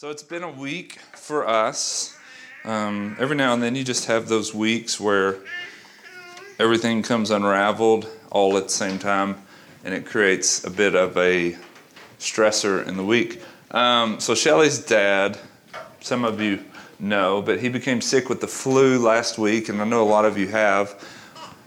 So it's been a week for us. Um, every now and then you just have those weeks where everything comes unraveled all at the same time, and it creates a bit of a stressor in the week. Um, so Shelly's dad, some of you know, but he became sick with the flu last week, and I know a lot of you have.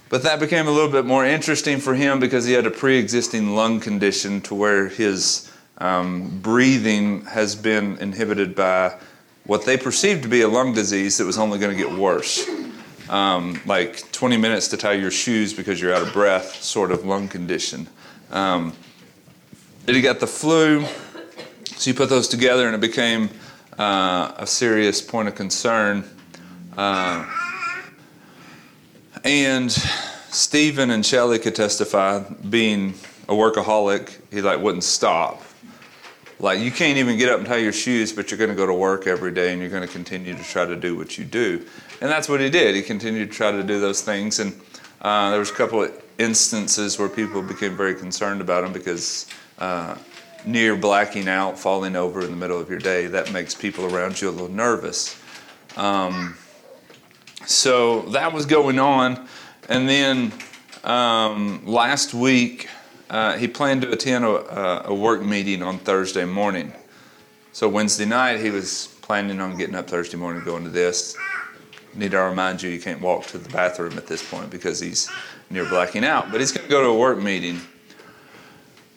But that became a little bit more interesting for him because he had a pre existing lung condition to where his um, breathing has been inhibited by what they perceived to be a lung disease that was only going to get worse. Um, like 20 minutes to tie your shoes because you're out of breath, sort of lung condition. Um, he got the flu, so you put those together and it became uh, a serious point of concern. Uh, and Stephen and Shelly could testify, being a workaholic, he like wouldn't stop. Like you can't even get up and tie your shoes, but you're going to go to work every day and you're going to continue to try to do what you do. And that's what he did. He continued to try to do those things. And uh, there was a couple of instances where people became very concerned about him because uh, near blacking out, falling over in the middle of your day, that makes people around you a little nervous. Um, so that was going on. And then um, last week, uh, he planned to attend a, a, work meeting on Thursday morning. So Wednesday night, he was planning on getting up Thursday morning, going to this. Need to remind you, you can't walk to the bathroom at this point because he's near blacking out. But he's going to go to a work meeting.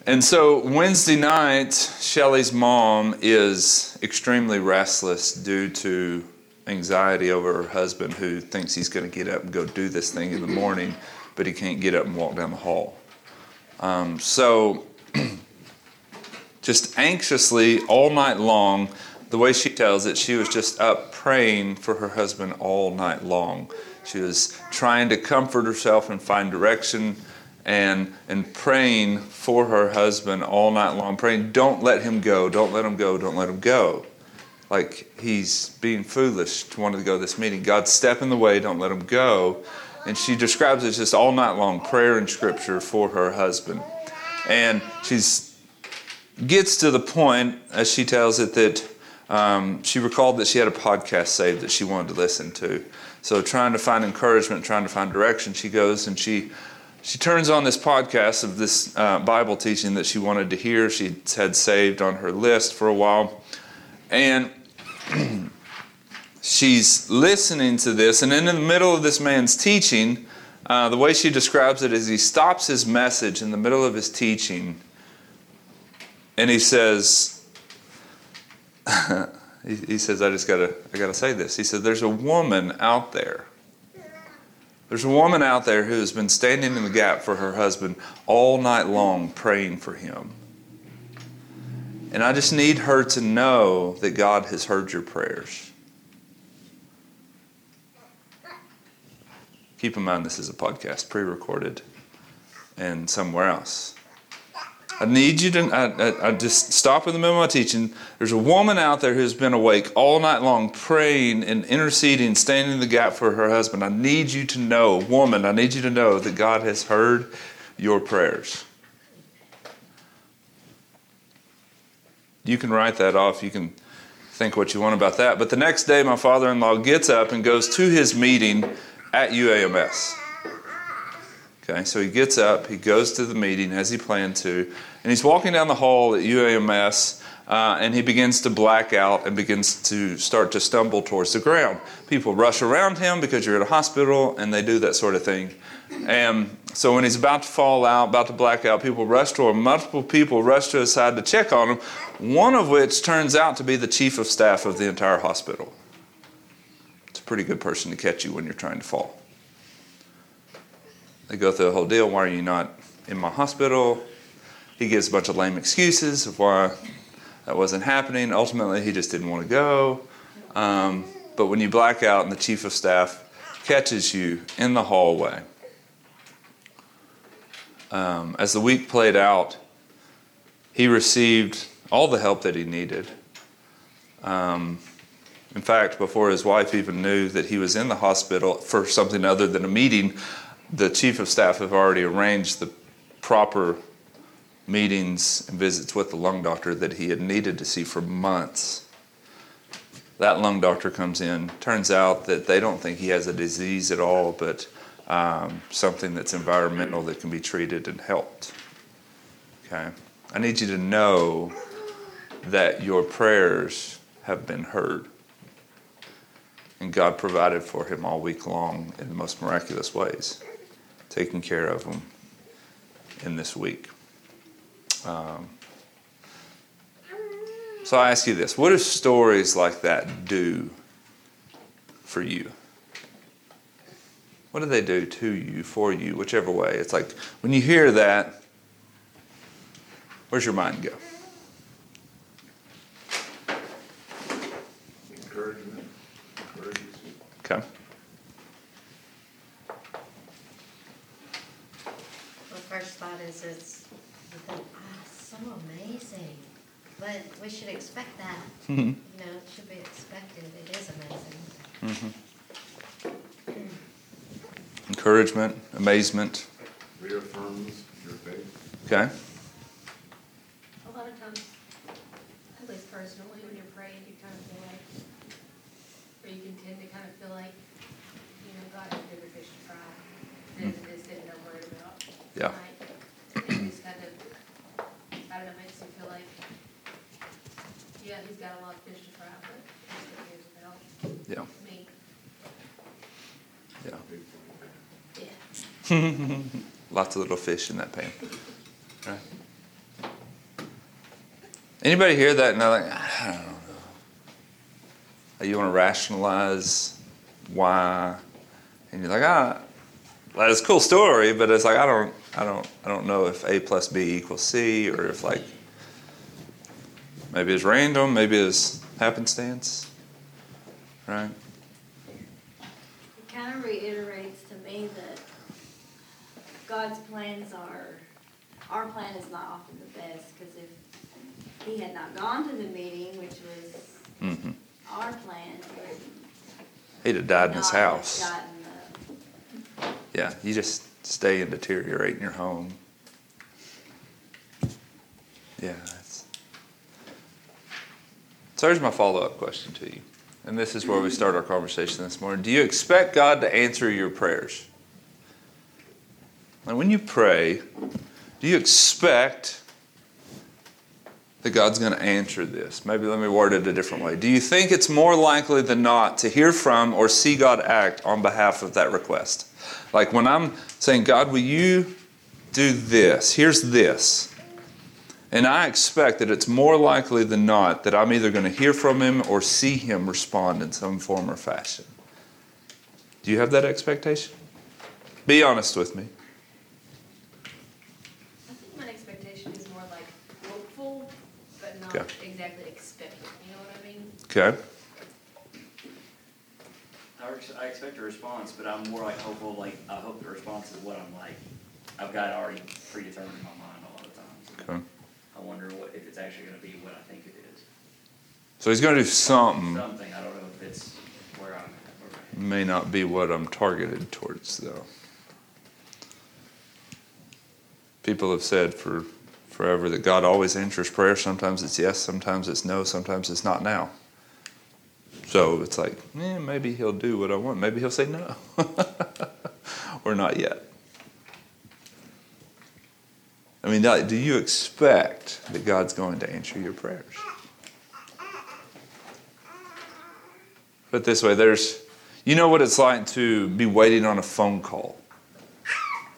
And so Wednesday night, Shelly's mom is extremely restless due to anxiety over her husband who thinks he's going to get up and go do this thing in the morning, but he can't get up and walk down the hall. Um, so, just anxiously all night long, the way she tells it, she was just up praying for her husband all night long. She was trying to comfort herself and find direction and, and praying for her husband all night long, praying, Don't let him go, don't let him go, don't let him go. Like he's being foolish to want to go to this meeting. God, step in the way, don't let him go and she describes it just all night long prayer and scripture for her husband. And she's gets to the point, as she tells it, that um, she recalled that she had a podcast saved that she wanted to listen to. So, trying to find encouragement, trying to find direction, she goes and she she turns on this podcast of this uh, Bible teaching that she wanted to hear. She had saved on her list for a while, and she's listening to this, and in the middle of this man's teaching, uh, the way she describes it is he stops his message in the middle of his teaching and he says, he, he says, I just gotta, I gotta say this. He said, There's a woman out there. There's a woman out there who has been standing in the gap for her husband all night long praying for him. And I just need her to know that God has heard your prayers. Keep in mind, this is a podcast pre recorded and somewhere else. I need you to, I, I, I, just stop in the middle of my teaching. There's a woman out there who's been awake all night long, praying and interceding, standing in the gap for her husband. I need you to know, woman, I need you to know that God has heard your prayers. You can write that off. You can think what you want about that. But the next day, my father in law gets up and goes to his meeting at UAMS. Okay, so he gets up, he goes to the meeting as he planned to, and he's walking down the hall at UAMS, uh, and he begins to black out and begins to start to stumble towards the ground. People rush around him because you're at a hospital, and they do that sort of thing. And so when he's about to fall out, about to black out, people rush to him. Multiple people rush to his side to check on him, one of which turns out to be the chief of staff of the entire hospital pretty good person to catch you when you're trying to fall. They go through the whole deal. Why are you not in my hospital? He gives a bunch of lame excuses of why that wasn't happening. Ultimately, he just didn't want to go. Um, but when you black out and the chief of staff catches you in the hallway, um, as the week played out, he received all the help that he needed. Um, in fact, before his wife even knew that he was in the hospital for something other than a meeting, the chief of staff have already arranged the proper meetings and visits with the lung doctor that he had needed to see for months. that lung doctor comes in. Turns out that they don't think he has a disease at all, but um, something that's environmental that can be treated and helped. Okay? I need you to know that your prayers have been heard. And God provided for him all week long in the most miraculous ways, taking care of him in this week. Um, so I ask you this what do stories like that do for you? What do they do to you, for you, whichever way? It's like when you hear that, where's your mind go? Encouragement. Okay. My first thought is it's, you ah, so amazing, but we should expect that. Mm-hmm. You know, it should be expected, it is amazing. Encouragement, amazement. Reaffirms your faith. Okay. A lot of times, at least personally, when you're praying, you kind of feel like, or you can tend to kind of feel like, you know, God has bigger fish to fry than this that I'm worried about. Yeah. tonight. And it just kind of, I don't know, makes me feel like, yeah, he's got a lot of fish to fry, but he still cares about Yeah. me. Yeah. Big fan. Yeah. Lots of little fish in that pan. Right. Anybody hear that and they're like, I don't know. You want to rationalize why, and you're like, ah, well, it's a cool story, but it's like I don't, I don't, I don't know if A plus B equals C, or if like maybe it's random, maybe it's happenstance, right? It kind of reiterates to me that God's plans are, our plan is not often the best, because if he had not gone to the meeting, which was hmm our plan, He'd have died in his not have house. gotten the Yeah, you just stay and deteriorate in your home. Yeah. That's... So here's my follow up question to you. And this is where we start our conversation this morning. Do you expect God to answer your prayers? And when you pray, do you expect that God's going to answer this? Maybe let me word it a different way. Do you think it's more likely than not to hear from or see God act on behalf of that request? Like when I'm saying, God, will you do this? Here's this. And I expect that it's more likely than not that I'm either going to hear from him or see him respond in some form or fashion. Do you have that expectation? Be honest with me. I think my expectation is more like hopeful, but not Okay. exactly expecting, you know what I mean? Okay. I ex- I expect a response, but I'm more like hopeful, like, I hope the response is what I'm like, I've got it already predetermined in my mind a lot of times. Okay. I wonder what, if it's actually gonna be what I think it is. So he's going to do something. Something, I don't know if it's where I'm at. or- May not be what I'm targeted towards, though. People have said for forever that God always answers prayer. Sometimes it's yes, sometimes it's no, sometimes it's not now. So it's like, eh, maybe he'll do what I want. Maybe he'll say no. or not yet. I mean, do you expect that God's going to answer your prayers? Put this way, there's, you know what it's like to be waiting on a phone call.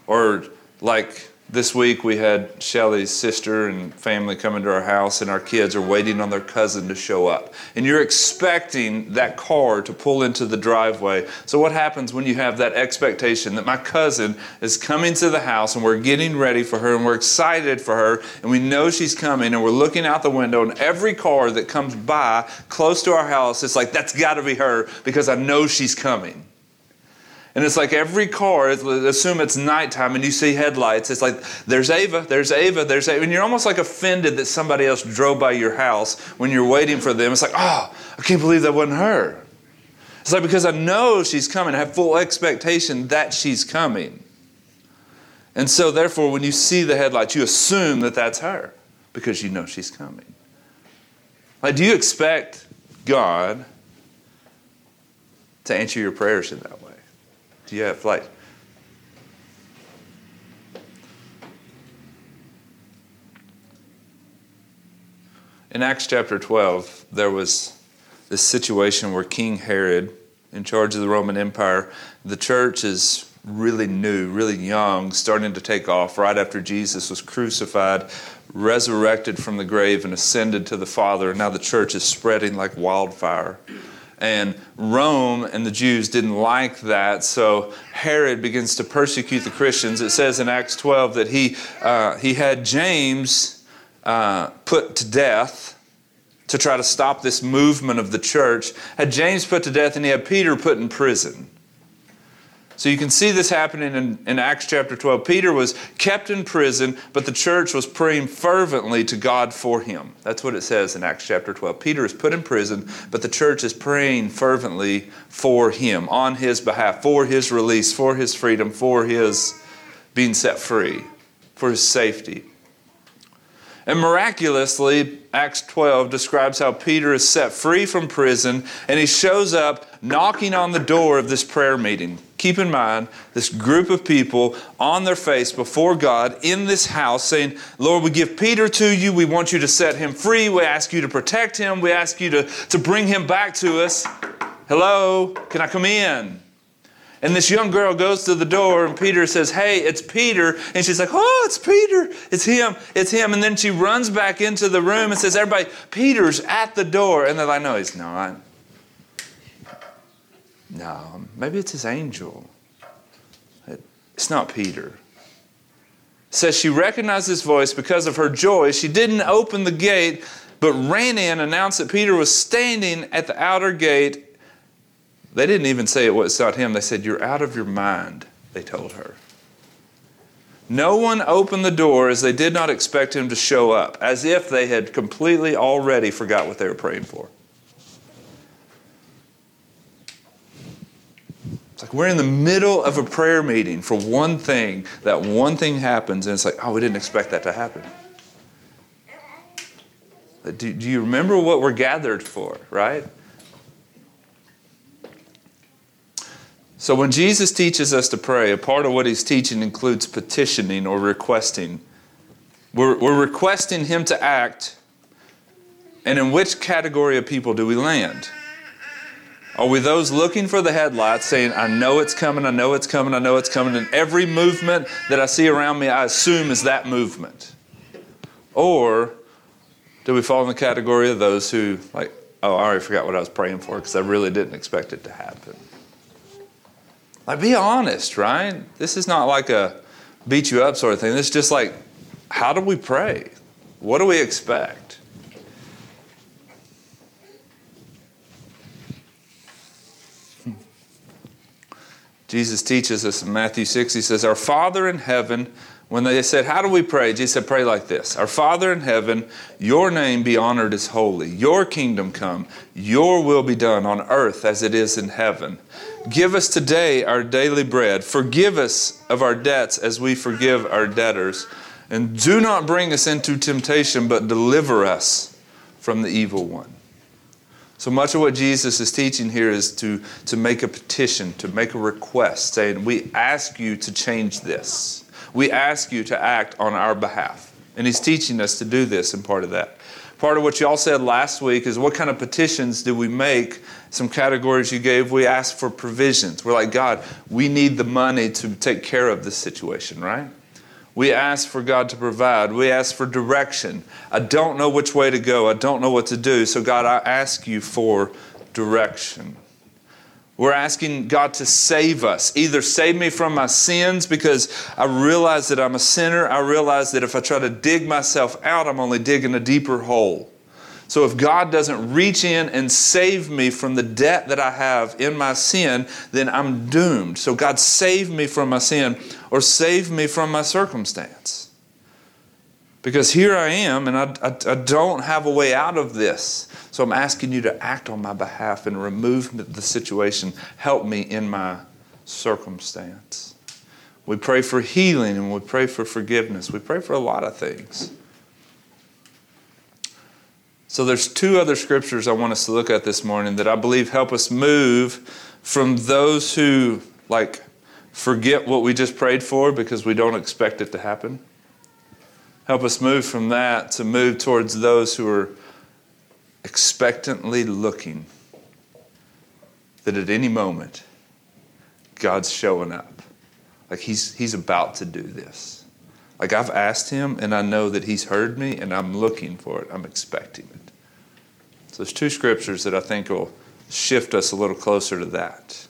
Or like this week we had Shelly's sister and family coming to our house and our kids are waiting on their cousin to show up. And you're expecting that car to pull into the driveway. So what happens when you have that expectation that my cousin is coming to the house and we're getting ready for her and we're excited for her and we know she's coming and we're looking out the window and every car that comes by close to our house it's like that's got to be her because I know she's coming. And it's like every car, assume it's nighttime and you see headlights, it's like, there's Ava, there's Ava, there's Ava. And you're almost like offended that somebody else drove by your house when you're waiting for them. It's like, oh, I can't believe that wasn't her. It's like, because I know she's coming, I have full expectation that she's coming. And so, therefore, when you see the headlights, you assume that that's her because you know she's coming. Like, do you expect God to answer your prayers in that way? Have like In Acts chapter 12, there was this situation where King Herod, in charge of the Roman Empire, the church is really new, really young, starting to take off right after Jesus was crucified, resurrected from the grave, and ascended to the Father. And now the church is spreading like wildfire. And Rome and the Jews didn't like that, so Herod begins to persecute the Christians. It says in Acts 12 that he, uh, he had James uh, put to death to try to stop this movement of the church, had James put to death, and he had Peter put in prison. So you can see this happening in, in, Acts chapter 12. Peter was kept in prison, but the church was praying fervently to God for him. That's what it says in Acts chapter 12. Peter is put in prison, but the church is praying fervently for him, on his behalf, for his release, for his freedom, for his being set free, for his safety. And miraculously, Acts 12 describes how Peter is set free from prison and he shows up knocking on the door of this prayer meeting. Keep in mind, this group of people on their face before God in this house saying, Lord, we give Peter to you. We want you to set him free. We ask you to protect him. We ask you to, to bring him back to us. Hello, can I come in? And this young girl goes to the door, and Peter says, Hey, it's Peter. And she's like, Oh, it's Peter. It's him. It's him. And then she runs back into the room and says, Everybody, Peter's at the door. And they're like, No, he's not. No, maybe it's his angel. It's not Peter. It says she recognized his voice because of her joy. She didn't open the gate, but ran in, announced that Peter was standing at the outer gate they didn't even say it was not him. They said, You're out of your mind, they told her. No one opened the door as they did not expect him to show up, as if they had completely already forgot what they were praying for. It's like we're in the middle of a prayer meeting for one thing, that one thing happens, and it's like, oh, we didn't expect that to happen. Do, do you remember what we're gathered for, right? So when Jesus teaches us to pray, a part of what he's teaching includes petitioning or requesting. We're, we're requesting him to act, and in which category of people do we land? Are we those looking for the headlights saying, I know it's coming, I know it's coming, I know it's coming, and every movement that I see around me, I assume is that movement? Or do we fall in the category of those who, like, oh, I already forgot what I was praying for because I really didn't expect it to happen? Like, be honest, right? This is not like a beat you up sort of thing. This is just like, how do we pray? What do we expect? Jesus teaches us in Matthew 6, he says, Our Father in heaven, when they said, How do we pray? Jesus said, Pray like this Our Father in heaven, your name be honored as holy. Your kingdom come. Your will be done on earth as it is in heaven. Give us today our daily bread. Forgive us of our debts as we forgive our debtors. And do not bring us into temptation, but deliver us from the evil one. So much of what Jesus is teaching here is to, to make a petition, to make a request, saying, We ask you to change this. We ask you to act on our behalf. And he's teaching us to do this, and part of that. Part of what y'all said last week is what kind of petitions do we make? Some categories you gave, we ask for provisions. We're like, God, we need the money to take care of this situation, right? We ask for God to provide. We ask for direction. I don't know which way to go. I don't know what to do. So, God, I ask you for direction. We're asking God to save us. Either save me from my sins because I realize that I'm a sinner. I realize that if I try to dig myself out, I'm only digging a deeper hole. So if God doesn't reach in and save me from the debt that I have in my sin, then I'm doomed. So God, save me from my sin or save me from my circumstance. Because here I am and I, I, I don't have a way out of this. So I'm asking you to act on my behalf and remove the situation. Help me in my circumstance. We pray for healing and we pray for forgiveness. We pray for a lot of things. So there's two other scriptures I want us to look at this morning that I believe help us move from those who like forget what we just prayed for because we don't expect it to happen. Help us move from that to move towards those who are expectantly looking that at any moment God's showing up. Like he's he's about to do this. Like I've asked him and I know that he's heard me and I'm looking for it. I'm expecting it. So there's two scriptures that I think will shift us a little closer to that.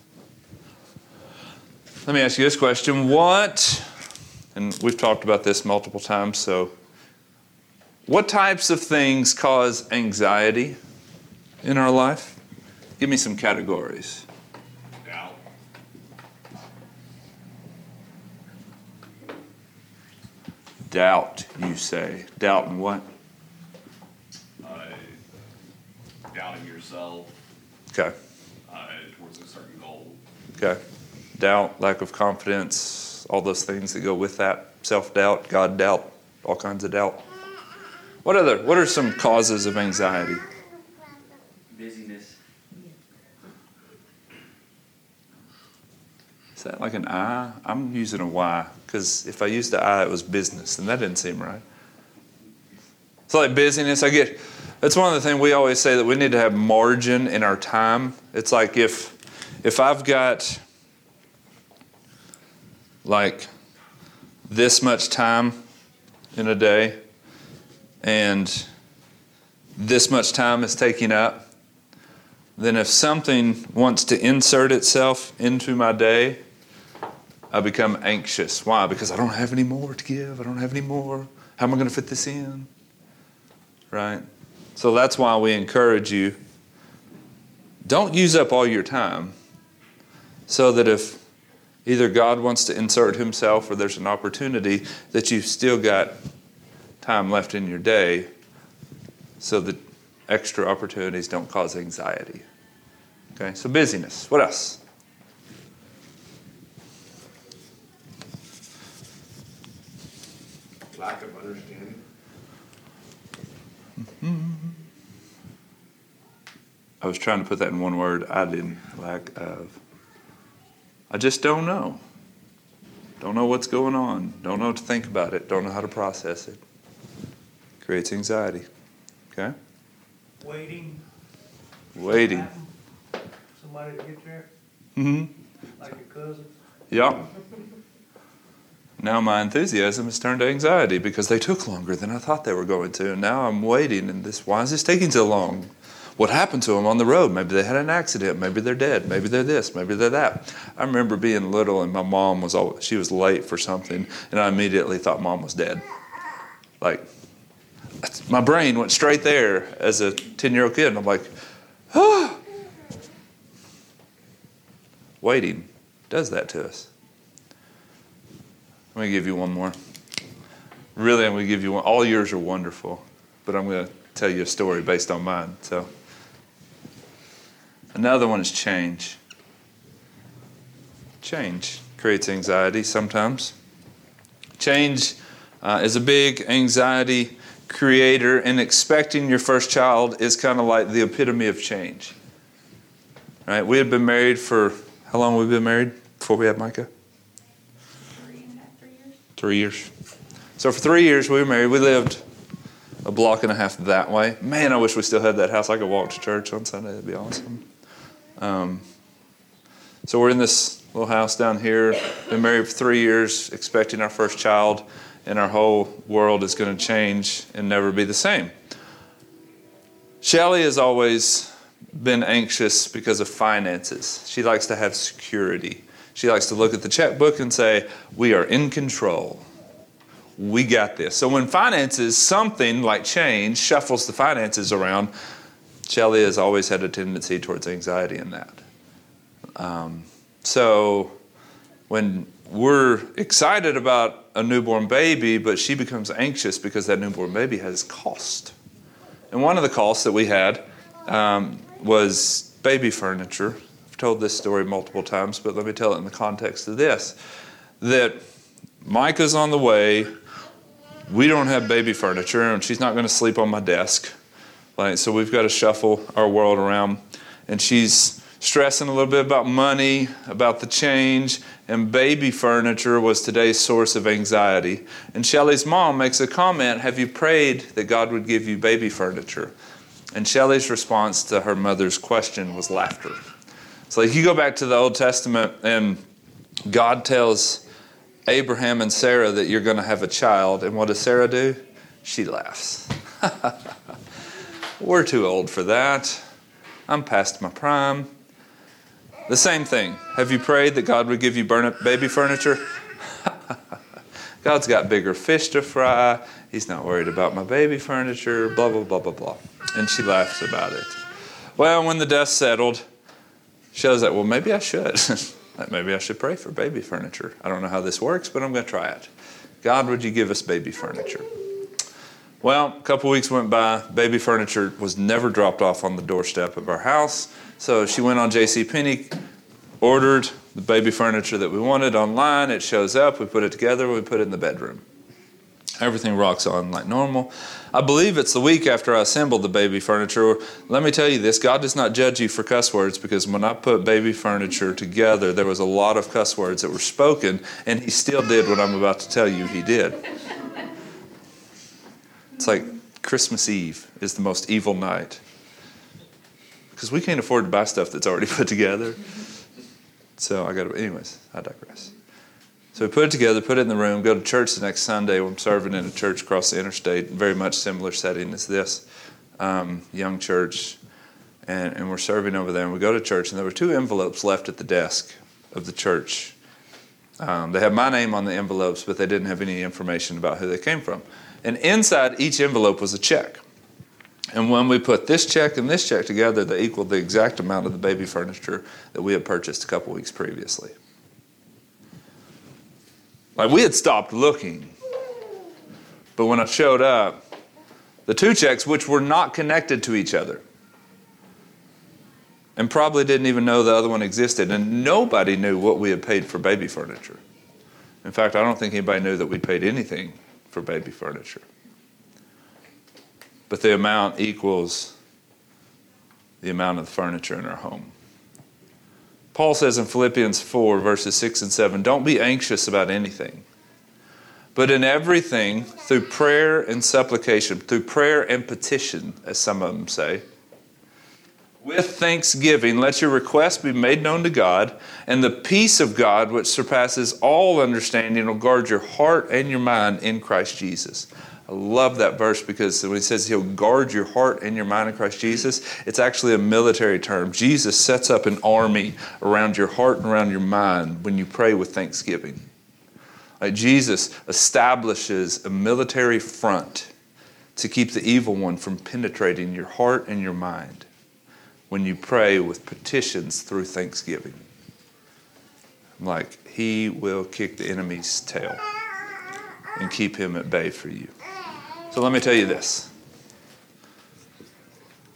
Let me ask you this question. What and we've talked about this multiple times, so what types of things cause anxiety in our life? Give me some categories. Doubt. Doubt, you say. Doubt in what? Uh, doubting yourself, Okay, uh, towards a certain goal. okay. Doubt, lack of confidence, all those things that go with that. Self doubt, God doubt, all kinds of doubt. What other? What are some causes of anxiety? Busyness. Is that like an I? I'm using a Y because if I used the I, it was business, and that didn't seem right. It's like busyness. I get. That's one of the things we always say that we need to have margin in our time. It's like if if I've got like this much time in a day, and this much time is taking up, then if something wants to insert itself into my day, I become anxious. Why? Because I don't have any more to give. I don't have any more. How am I going to fit this in? Right? So that's why we encourage you don't use up all your time so that if either God wants to insert himself or there's an opportunity that you've still got time left in your day so that extra opportunities don't cause anxiety. Okay, so busyness. What else? Lack of understanding. I was trying to put that in one word. I didn't. Lack of. I just don't know. Don't know what's going on. Don't know what to think about it. Don't know how to process it. Creates anxiety. Okay? waiting. Waiting. Somebody to get there, Mm hmm. like your cousin. Yeah. Now my enthusiasm has turned to anxiety because they took longer than I thought they were going to. And now I'm waiting and this why is this taking so long? What happened to them on the road? Maybe they had an accident, maybe they're dead, maybe they're this, maybe they're that. I remember being little and my mom was always, she was late for something and I immediately thought mom was dead. Like my brain went straight there as a 10-year-old kid and I'm like, "Ah." Waiting does that to us. Let me give you one more. Really, I'm going to give you one. All yours are wonderful, but I'm going to tell you a story based on mine. So, another one is change. Change creates anxiety sometimes. Change uh, is a big anxiety creator, and expecting your first child is kind of like the epitome of change. Right? We had been married for how long? We've been married before we had Micah. Three years? Three years. So for three years we were married. We lived a block and a half that way. Man, I wish we still had that house. I could walk to church on Sunday. That'd be awesome. Um, so we're in this little house down here. Been married for three years, expecting our first child, and our whole world is going to change and never be the same. Shelly has always been anxious because of finances. She likes to have security. She likes to look at the checkbook and say, We are in control. We got this. So when finances, something like change, shuffles the finances around, Shelly has always had a tendency towards anxiety in that. Um, so when we're excited about a newborn baby, but she becomes anxious because that newborn baby has cost. And one of the costs that we had um, was baby furniture. I've told this story multiple times, but let me tell it in the context of this that Micah's on the way. We don't have baby furniture, and she's not going to sleep on my desk. Like, so we've got to shuffle our world around. And she's stressing a little bit about money, about the change, and baby furniture was today's source of anxiety. And Shelly's mom makes a comment Have you prayed that God would give you baby furniture? And Shelly's response to her mother's question was laughter. So, like, you go back to the Old Testament, and God tells Abraham and Sarah that you're going to have a child. And what does Sarah do? She laughs. We're too old for that. I'm past my prime. The same thing. Have you prayed that God would give you baby furniture? God's got bigger fish to fry. He's not worried about my baby furniture, blah, blah, blah, blah, blah. And she laughs about it. Well, when the dust settled, she was like, well, maybe I should. maybe I should pray for baby furniture. I don't know how this works, but I'm going to try it. God, would you give us baby furniture? Well, a couple weeks went by. Baby furniture was never dropped off on the doorstep of our house. So she went on J.C. Penney, ordered the baby furniture that we wanted online. It shows up. We put it together. We put it in the bedroom. Everything rocks on like normal. I believe it's the week after I assembled the baby furniture. Let me tell you this God does not judge you for cuss words because when I put baby furniture together, there was a lot of cuss words that were spoken, and He still did what I'm about to tell you He did. It's like Christmas Eve is the most evil night because we can't afford to buy stuff that's already put together. So I got to, anyways, I digress. So we put it together, put it in the room, go to church the next Sunday. I'm serving in a church across the interstate, very much similar setting as this, um, young church. And, and we're serving over there. And we go to church, and there were two envelopes left at the desk of the church. Um, they had my name on the envelopes, but they didn't have any information about who they came from. And inside each envelope was a check. And when we put this check and this check together, they equaled the exact amount of the baby furniture that we had purchased a couple weeks previously. Like we had stopped looking. But when I showed up, the two checks, which were not connected to each other, and probably didn't even know the other one existed, and nobody knew what we had paid for baby furniture. In fact, I don't think anybody knew that we'd paid anything for baby furniture. But the amount equals the amount of the furniture in our home. Paul says in Philippians 4, verses 6 and 7 don't be anxious about anything, but in everything, through prayer and supplication, through prayer and petition, as some of them say, with thanksgiving, let your requests be made known to God, and the peace of God, which surpasses all understanding, will guard your heart and your mind in Christ Jesus. I love that verse because when he says he'll guard your heart and your mind in Christ Jesus, it's actually a military term. Jesus sets up an army around your heart and around your mind when you pray with thanksgiving. Like Jesus establishes a military front to keep the evil one from penetrating your heart and your mind when you pray with petitions through thanksgiving. I'm Like, he will kick the enemy's tail and keep him at bay for you. So let me tell you this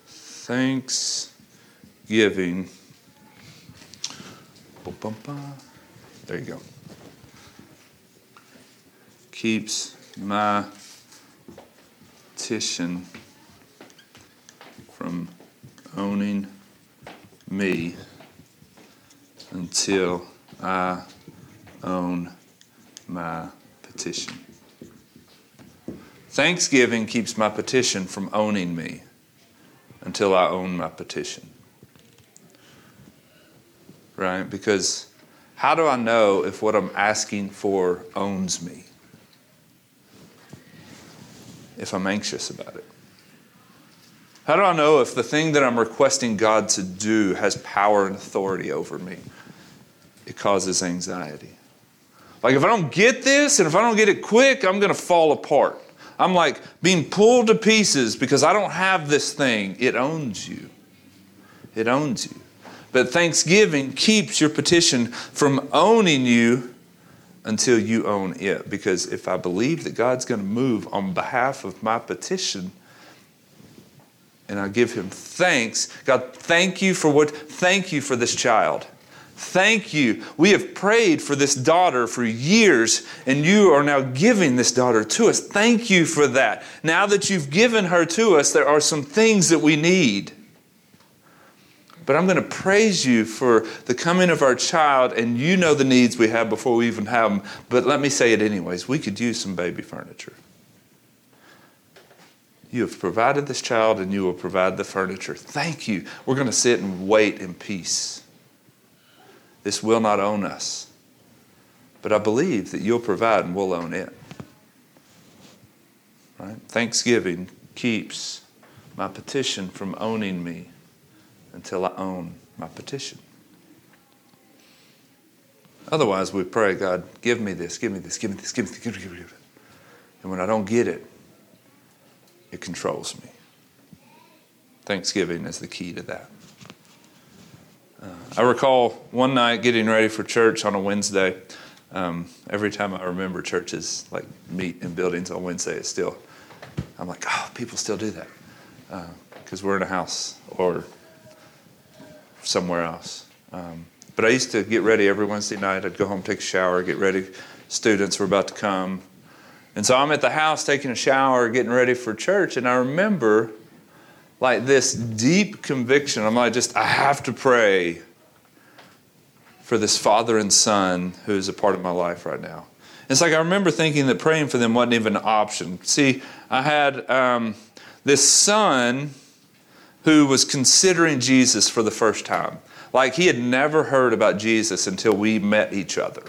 Thanksgiving. There you go. Keeps my petition owning me until I own my petition. Thanksgiving keeps my petition from owning me until I own my petition. Right? Because how do I know if what I'm asking for owns me? If I'm anxious about it. How do I know if the thing that I'm requesting God to do has power and authority over me? It causes anxiety. Like if I don't get this and if I don't get it quick, I'm going to fall apart. I'm like being pulled to pieces because I don't have this thing. It owns you. It owns you. But Thanksgiving keeps your petition from owning you until you own it. Because if I believe that God's going to move on behalf of my petition, and I give him thanks. God, thank you for what, thank you for this child. Thank you. We have prayed for this daughter for years, and you are now giving this daughter to us. Thank you for that. Now that you've given her to us, there are some things that we need. But I'm going to praise you for the coming of our child, and you know the needs we have before we even have them. But let me say it anyways we could use some baby furniture. You have provided this child, and you will provide the furniture. Thank you. We're going to sit and wait in peace. This will not own us. But I believe that you'll provide and we'll own it. Right? Thanksgiving keeps my petition from owning me until I own my petition. Otherwise, we pray, God, give me this, give me this, give me this, give me this, give me this, give me this. And when I don't get it, it controls me. Thanksgiving is the key to that. Uh, I recall one night getting ready for church on a Wednesday. Um, every time I remember churches like meet in buildings on Wednesday, it's still, I'm like, oh, people still do that because uh, we're in a house or somewhere else. Um, but I used to get ready every Wednesday night. I'd go home, take a shower, get ready. Students were about to come. And so I'm at the house taking a shower, getting ready for church. And I remember like this deep conviction. I'm like, just, I have to pray for this father and son who is a part of my life right now. It's like I remember thinking that praying for them wasn't even an option. See, I had um, this son who was considering Jesus for the first time. Like he had never heard about Jesus until we met each other.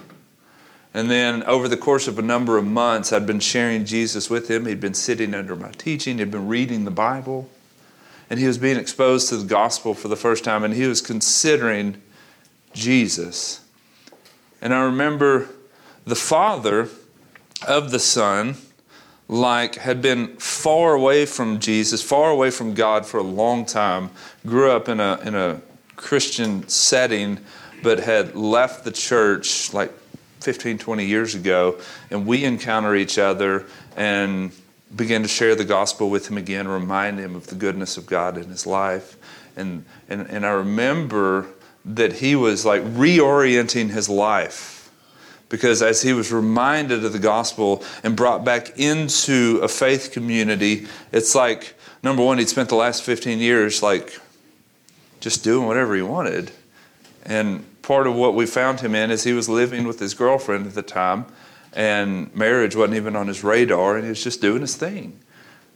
And then over the course of a number of months, I'd been sharing Jesus with him. He'd been sitting under my teaching, he'd been reading the Bible, and he was being exposed to the gospel for the first time, and he was considering Jesus. And I remember the father of the son like had been far away from Jesus, far away from God for a long time, grew up in a in a Christian setting, but had left the church like 15, 20 years ago, and we encounter each other and begin to share the gospel with him again, remind him of the goodness of God in his life. And, and, and I remember that he was like reorienting his life because as he was reminded of the gospel and brought back into a faith community, it's like, number one, he'd spent the last 15 years like just doing whatever he wanted. And part of what we found him in is he was living with his girlfriend at the time, and marriage wasn't even on his radar, and he was just doing his thing.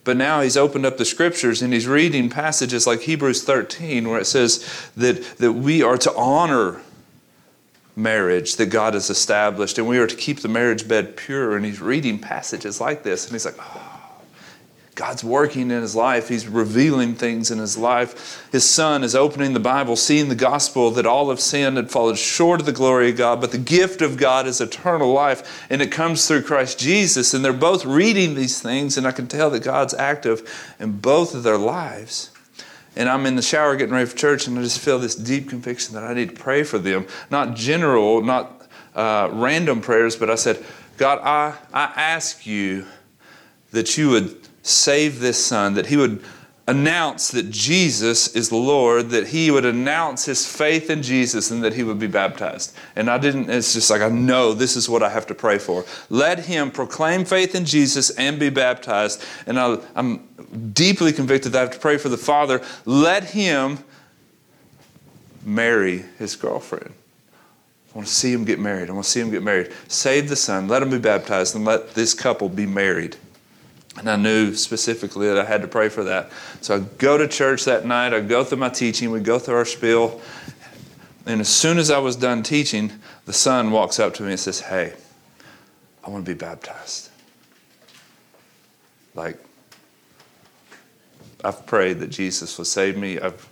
But now he's opened up the scriptures and he's reading passages like Hebrews 13, where it says that, that we are to honor marriage that God has established and we are to keep the marriage bed pure. And he's reading passages like this, and he's like, oh, God's working in his life. He's revealing things in his life. His son is opening the Bible, seeing the gospel that all have sinned and fallen short of the glory of God, but the gift of God is eternal life, and it comes through Christ Jesus. And they're both reading these things, and I can tell that God's active in both of their lives. And I'm in the shower getting ready for church, and I just feel this deep conviction that I need to pray for them. Not general, not uh, random prayers, but I said, God, I, I ask you that you would save this son, that he would announce that Jesus is the Lord, that he would announce his faith in Jesus, and that he would be baptized. And I didn't, it's just like, I know this is what I have to pray for. Let him proclaim faith in Jesus and be baptized. And I, am deeply convicted that I have to pray for the Father. Let him marry his girlfriend. I want to see him get married. I want to see him get married. Save the son, let him be baptized, and let this couple be married. And I knew specifically that I had to pray for that. So I go to church that night, I go through my teaching, we go through our spiel. And as soon as I was done teaching, the son walks up to me and says, Hey, I want to be baptized. Like, I've prayed that Jesus will save me. I've,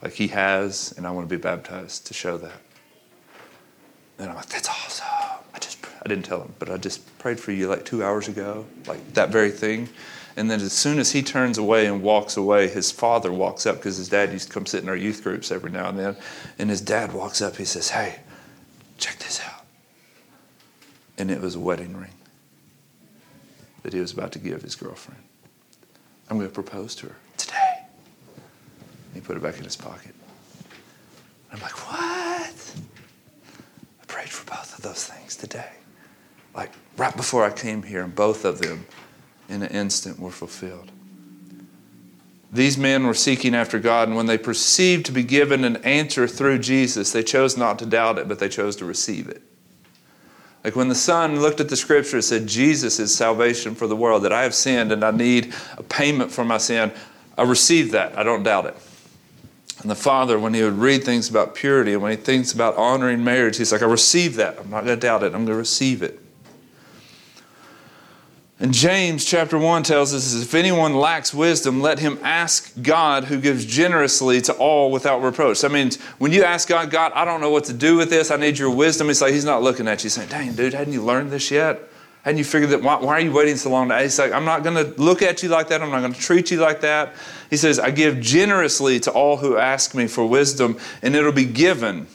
like he has, and I want to be baptized to show that. And I'm like, that's awesome. I didn't tell him, but I just prayed for you like two hours ago, like that very thing. And then as soon as he turns away and walks away, his father walks up because his dad used to come sit in our youth groups every now and then. And his dad walks up, he says, Hey, check this out. And it was a wedding ring that he was about to give his girlfriend. I'm going to propose to her today. And he put it back in his pocket. I'm like, What? I prayed for both of those things today. Like right before I came here, and both of them in an instant were fulfilled. These men were seeking after God, and when they perceived to be given an answer through Jesus, they chose not to doubt it, but they chose to receive it. Like when the Son looked at the scripture, it said, Jesus is salvation for the world, that I have sinned and I need a payment for my sin. I received that. I don't doubt it. And the Father, when he would read things about purity and when he thinks about honoring marriage, he's like, I receive that. I'm not going to doubt it. I'm going to receive it. And James chapter 1 tells us if anyone lacks wisdom, let him ask God who gives generously to all without reproach. I mean, when you ask God, God, I don't know what to do with this, I need your wisdom, it's like he's not looking at you saying, Dang, dude, hadn't you learned this yet? Hadn't you figured that? Why, why are you waiting so long? To, he's like, I'm not going to look at you like that. I'm not going to treat you like that. He says, I give generously to all who ask me for wisdom, and it'll be given.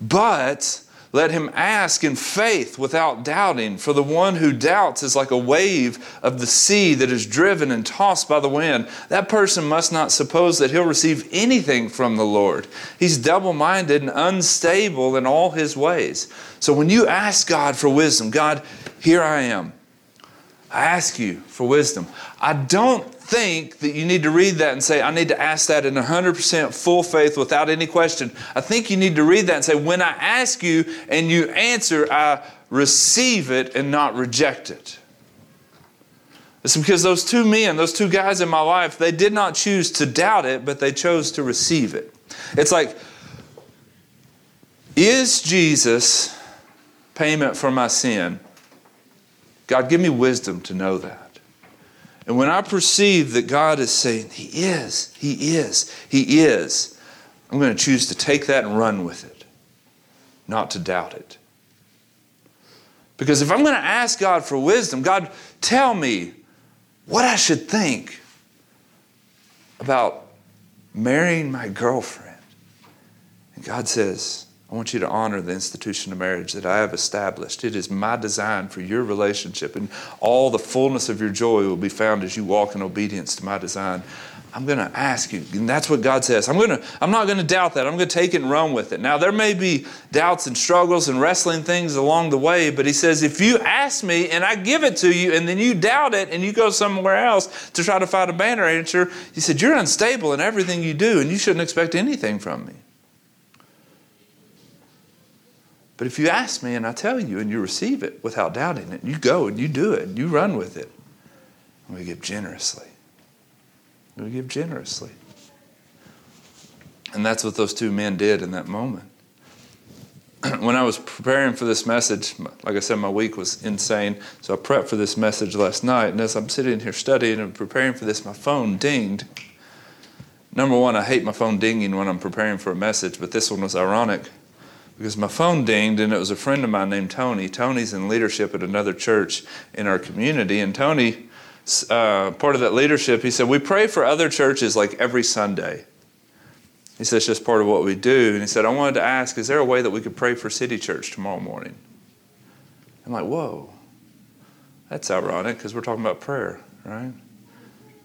But let him ask in faith without doubting, for the one who doubts is like a wave of the sea that is driven and tossed by the wind. That person must not suppose that he'll receive anything from the Lord. He's double minded and unstable in all his ways. So when you ask God for wisdom, God, here I am. I ask you for wisdom. I don't think that you need to read that and say, I need to ask that in 100% full faith without any question. I think you need to read that and say, when I ask you and you answer, I receive it and not reject it. It's because those two men, those two guys in my life, they did not choose to doubt it, but they chose to receive it. It's like, is Jesus payment for my sin? God, give me wisdom to know that. And when I perceive that God is saying, He is, He is, He is, I'm going to choose to take that and run with it, not to doubt it. Because if I'm going to ask God for wisdom, God, tell me what I should think about marrying my girlfriend. And God says, I want you to honor the institution of marriage that I have established. It is my design for your relationship, and all the fullness of your joy will be found as you walk in obedience to my design. I'm going to ask you, and that's what God says. I'm going to, I'm not going to doubt that. I'm going to take it and run with it. Now, there may be doubts and struggles and wrestling things along the way, but He says, if you ask me and I give it to you, and then you doubt it and you go somewhere else to try to find a banner answer, He said, you're unstable in everything you do, and you shouldn't expect anything from me. But if you ask me and I tell you and you receive it without doubting it, you go and you do it and you run with it, and we give generously. We give generously. And that's what those two men did in that moment. when I was preparing for this message, like I said, my week was insane. So I prepped for this message last night. And as I'm sitting here studying and preparing for this, my phone dinged. Number one, I hate my phone dinging when I'm preparing for a message, but this one was ironic because my phone dinged and it was a friend of mine named Tony. Tony's in leadership at another church in our community. And Tony, uh, part of that leadership, he said, We pray for other churches like every Sunday. He said, It's just part of what we do. And he said, I wanted to ask, is there a way that we could pray for City Church tomorrow morning? I'm like, Whoa, that's ironic because we're talking about prayer, right?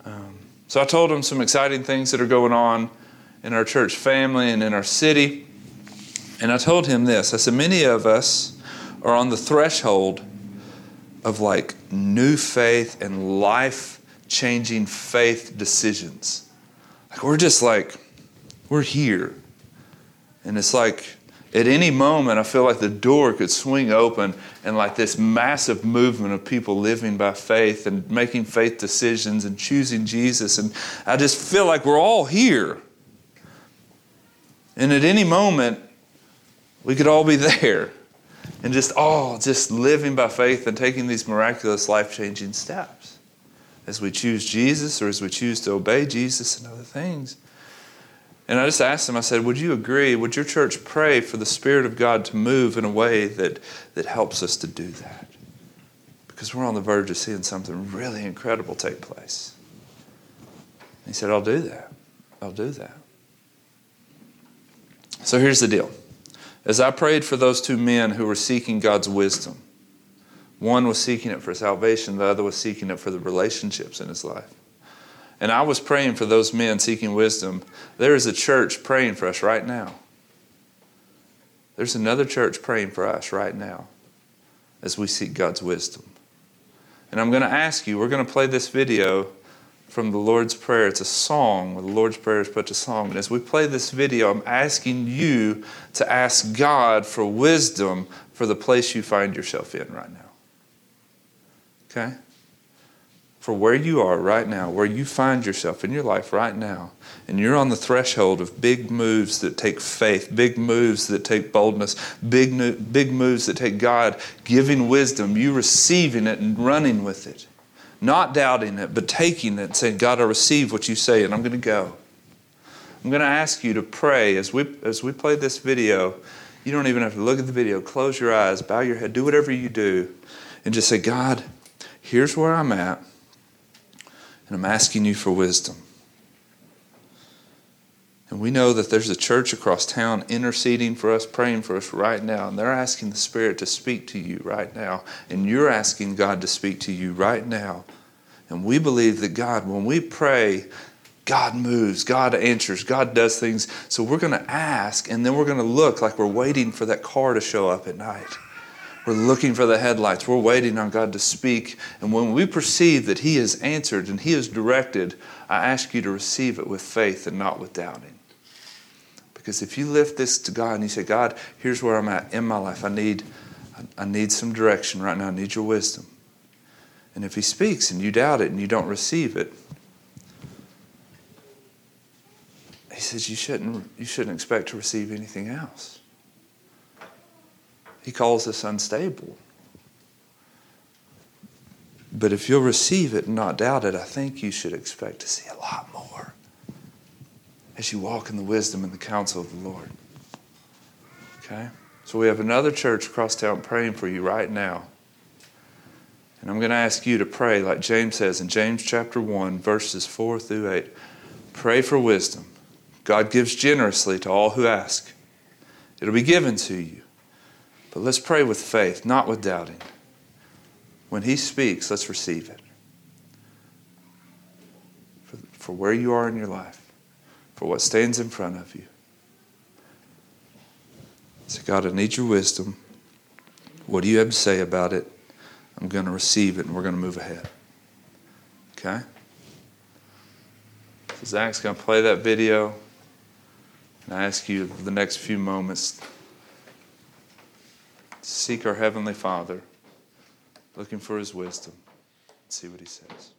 Um, so I told him some exciting things that are going on in our church family and in our city. And I told him this I said, many of us are on the threshold of like new faith and life changing faith decisions. Like we're just like, we're here. And it's like at any moment, I feel like the door could swing open and like this massive movement of people living by faith and making faith decisions and choosing Jesus. And I just feel like we're all here. And at any moment, we could all be there and just all oh, just living by faith and taking these miraculous life changing steps as we choose Jesus or as we choose to obey Jesus and other things. And I just asked him, I said, Would you agree? Would your church pray for the Spirit of God to move in a way that, that helps us to do that? Because we're on the verge of seeing something really incredible take place. he said, I'll do that. I'll do that. So here's the deal. As I prayed for those two men who were seeking God's wisdom, one was seeking it for salvation, the other was seeking it for the relationships in his life. And I was praying for those men seeking wisdom. There is a church praying for us right now. There's another church praying for us right now as we seek God's wisdom. And I'm going to ask you, we're going to play this video from the Lord's Prayer. It's a song the Lord's Prayer is put to song. And as we play this video, I'm asking you to ask God for wisdom for the place you find yourself in right now. Okay? For where you are right now, where you find yourself in your life right now, and you're on the threshold of big moves that take faith, big moves that take boldness, big, big moves that take God giving wisdom, you receiving it and running with it. Not doubting it, but taking it and saying, God, I receive what you say, and I'm going to go. I'm going to ask you to pray as we, as we play this video. You don't even have to look at the video. Close your eyes, bow your head, do whatever you do, and just say, God, here's where I'm at, and I'm asking you for wisdom. And we know that there's a church across town interceding for us, praying for us right now. And they're asking the Spirit to speak to you right now. And you're asking God to speak to you right now. And we believe that God, when we pray, God moves, God answers, God does things. So we're going to ask, and then we're going to look like we're waiting for that car to show up at night. We're looking for the headlights. We're waiting on God to speak. And when we perceive that He has answered and He has directed, I ask you to receive it with faith and not with doubting. Because if you lift this to God and you say, God, here's where I'm at in my life. I need, I need some direction right now. I need your wisdom. And if He speaks and you doubt it and you don't receive it, He says you shouldn't, you shouldn't expect to receive anything else. He calls us unstable. But if you'll receive it and not doubt it, I think you should expect to see a lot more as you walk in the wisdom and the counsel of the Lord. Okay? So we have another church across town praying for you right now. And I'm going to ask you to pray like James says in James chapter 1, verses 4 through 8. Pray for wisdom. God gives generously to all who ask. It'll be given to you. But let's pray with faith, not with doubting. When He speaks, let's receive it. For, for where you are in your life, for what stands in front of you. Say, God, I need your wisdom. What do you have to say about it? I'm going to receive it and we're going to move ahead. Okay? So Zach's going to play that video. And I ask you the next few moments seek our Heavenly Father, looking for His wisdom, and see what He says.